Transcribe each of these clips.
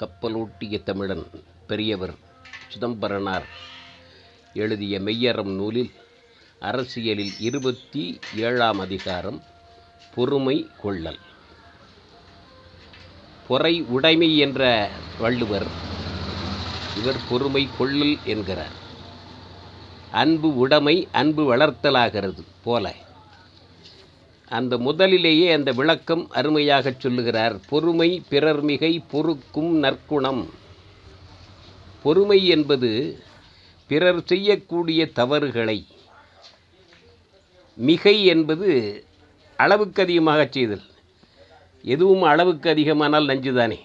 கப்பலோட்டிய தமிழன் பெரியவர் சிதம்பரனார் எழுதிய மெய்யறம் நூலில் அரசியலில் இருபத்தி ஏழாம் அதிகாரம் பொறுமை கொள்ளல். பொறை உடைமை என்ற வள்ளுவர் இவர் பொறுமை கொள்ளல் என்கிறார். அன்பு உடைமை அன்பு வளர்த்தலாகிறது போல அந்த முதலிலேயே அந்த விளக்கம் அருமையாகச் சொல்லுகிறார். பொறுமை பிறர் மிகை பொறுக்கும் நற்குணம். பொறுமை என்பது பிறர் செய்யக்கூடிய தவறுகளை. மிகை என்பது அளவுக்கு அதிகமாக செய்தல். எதுவும் அளவுக்கு அதிகமானால் நஞ்சுதானே.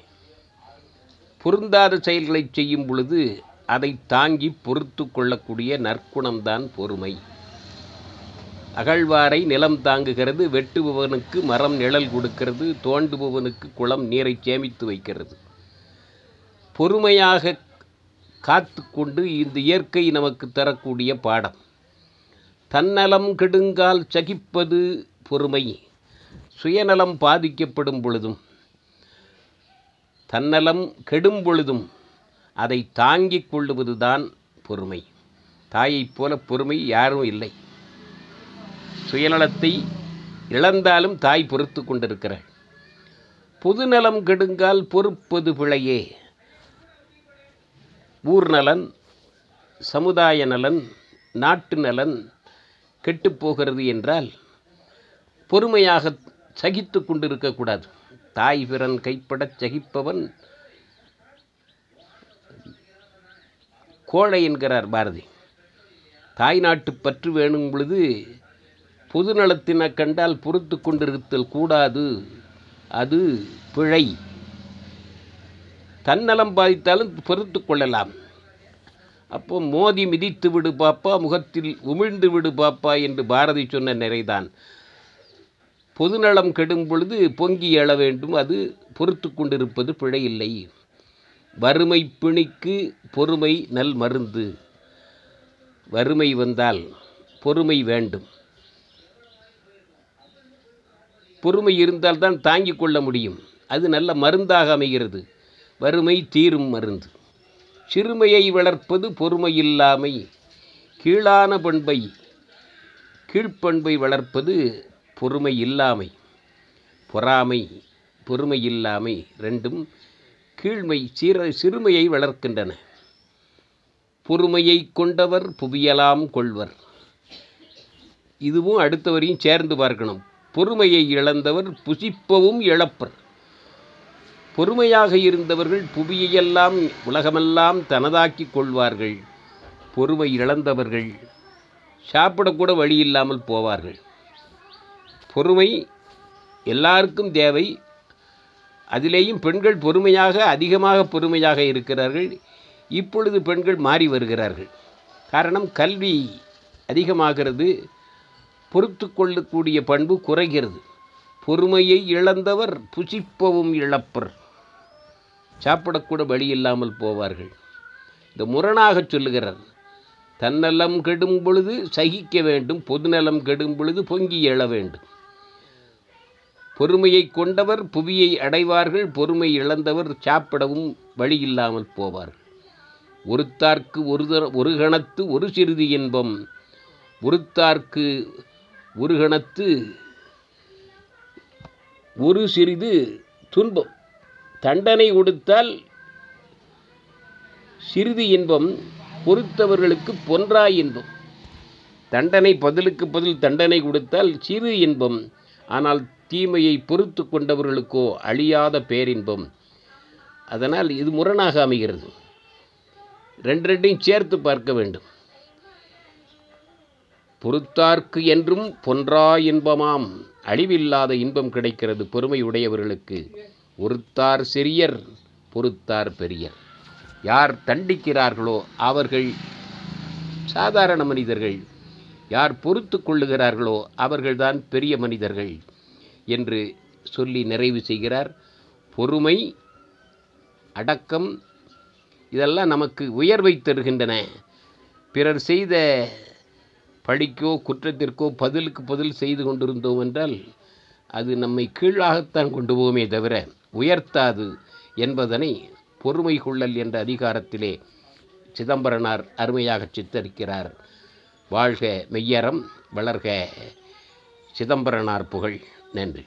பொருந்தாத செயல்களை செய்யும் பொழுது அதை தாங்கி பொறுத்து கொள்ளக்கூடிய நற்குணம்தான் பொறுமை. அகழ்வாரை நிலம் தாங்குகிறது வெட்டுபவனுக்கு மரம் நிழல் கொடுக்கிறது தோண்டுபவனுக்கு குளம் நீரை சேமித்து வைக்கிறது. பொறுமையாக காத்து கொண்டு இந்த இயற்கை நமக்கு தரக்கூடிய பாடம். தன்னலம் கெடுங்கால் சகிப்பது பொறுமை. சுயநலம் பாதிக்கப்படும் பொழுதும் தன்னலம் கெடும் பொழுதும் அதை தாங்கிக் கொள்ளுவதுதான் பொறுமை. தாயைப் போல பொறுமை யாரும் இல்லை. சுயநலத்தை இழந்தாலும் தாய் பொறுத்து கொண்டிருக்கிறாள். பொதுநலம் கெடுங்கால் பொறுப்பது பிழையே. ஊர் நலன் சமுதாய நலன் நாட்டு நலன் கெட்டுப்போகிறது என்றால் பொறுமையாக சகித்து கொண்டிருக்கக்கூடாது தாய் பிறன் கைப்படச் சகிப்பவன் கோழை என்கிறார் பாரதி. தாய் நாட்டு பற்று வேணும் பொழுது பொது நலத்தின கண்டால் பொறுத்து கொண்டிருத்தல் கூடாது. அது பிழை. தன்னலம் பாதித்தாலும் பொறுத்து கொள்ளலாம். அப்போ மோதி மிதித்து விடு பாப்பா முகத்தில் உமிழ்ந்து விடு பாப்பா என்று பாரதி சொன்ன நிறைதான். பொதுநலம் கெடும் பொழுது பொங்கி எழ வேண்டும். அது பொறுத்து கொண்டிருப்பது பிழையில்லை. வறுமை பிணிக்கு பொறுமை நல் மருந்து. வறுமை வந்தால் பொறுமை வேண்டும். பொறுமை இருந்தால்தான் தாங்கிக் கொள்ள முடியும். அது நல்ல மருந்தாக அமைகிறது. வறுமை தீரும் மருந்து. சிறுமையை வளர்ப்பது பொறுமையில்லாமை. கீழான பண்பை கீழ்ப்பண்பை வளர்ப்பது பொறுமை இல்லாமை பொறாமை பொறுமை இல்லாமை ரெண்டும் கீழ்மை சீர சிறுமையை வளர்க்கின்றன. பொறுமையை கொண்டவர் புவியலாம் கொள்வர். இதுவும் அடுத்தவரையும் சேர்ந்து பார்க்கணும். பொறுமையை இழந்தவர் புசிப்பவும் இழப்பர். பொறுமையாக இருந்தவர்கள் புவியையெல்லாம் உலகமெல்லாம் தனதாக்கி கொள்வார்கள். பொறுமை இழந்தவர்கள் சாப்பிடக்கூட வழி இல்லாமல் போவார்கள். பொறுமை எல்லாருக்கும் தேவை. அதிலேயும் பெண்கள் பொறுமையாக அதிகமாக பொறுமையாக இருக்கிறார்கள். இப்பொழுது பெண்கள் மாறி வருகிறார்கள். காரணம் கல்வி அதிகமாகிறது. பொறுத்து கொள்ளக்கூடிய பண்பு குறைகிறது. பொறுமையை இழந்தவர் புசிப்பவும் இழப்பர். சாப்பிடக்கூட வழி இல்லாமல் போவார்கள். இந்த முரணாக சொல்லுகிறார். தன்னலம் கெடும் பொழுது சகிக்க வேண்டும் பொதுநலம் கெடும் பொழுது பொங்கி எழ வேண்டும். பொறுமையை கொண்டவர் புவியை அடைவார்கள் பொறுமை இழந்தவர் சாப்பிடவும் வழி இல்லாமல் போவார்கள். ஒருத்தார்க்கு ஒரு ஒரு கணத்து ஒரு சிறிது இன்பம். ஒருத்தார்க்கு ஒரு கணத்து ஒரு சிறிது துன்பம். தண்டனை கொடுத்தால் சிறிது இன்பம் பொறுத்தவர்களுக்கு பொன்றா இன்பம். தண்டனை பதிலுக்கு பதில் தண்டனை கொடுத்தால் சிறு இன்பம் ஆனால் தீமையை பொறுத்து கொண்டவர்களுக்கோ அழியாத பேரின்பம். அதனால் இது முரணாக அமைகிறது. ரெண்டு ரெண்டையும் சேர்த்து பார்க்க வேண்டும். பொறுத்தார்க்கு என்றும் பொன்றா இன்பமாம். அழிவில்லாத இன்பம் கிடைக்கிறது பொறுமை உடையவர்களுக்கு ஒருத்தார் சிறியர் பொறுத்தார் பெரியர். யார் தண்டிக்கிறார்களோ அவர்கள் சாதாரண மனிதர்கள். யார் பொறுத்து கொள்ளுகிறார்களோ அவர்கள்தான் பெரிய மனிதர்கள் என்று சொல்லி நிறைவு செய்கிறார். பொறுமை அடக்கம் இதெல்லாம் நமக்கு உயர்வை தருகின்றன. பிறர் செய்த பழிக்கோ குற்றத்திற்கோ பதிலுக்கு பதில் செய்து கொண்டிருந்தோம் என்றால் அது நம்மை கீழாகத்தான் கொண்டு போவோமே தவிர உயர்த்தாது என்பதனை பொறுமை கொள்ளல் என்ற அதிகாரத்திலே சிதம்பரனார் அருமையாக சித்தரிக்கிறார். வாழ்க மெய்யறம் வளர்க சிதம்பரனார் புகழ். நன்றி.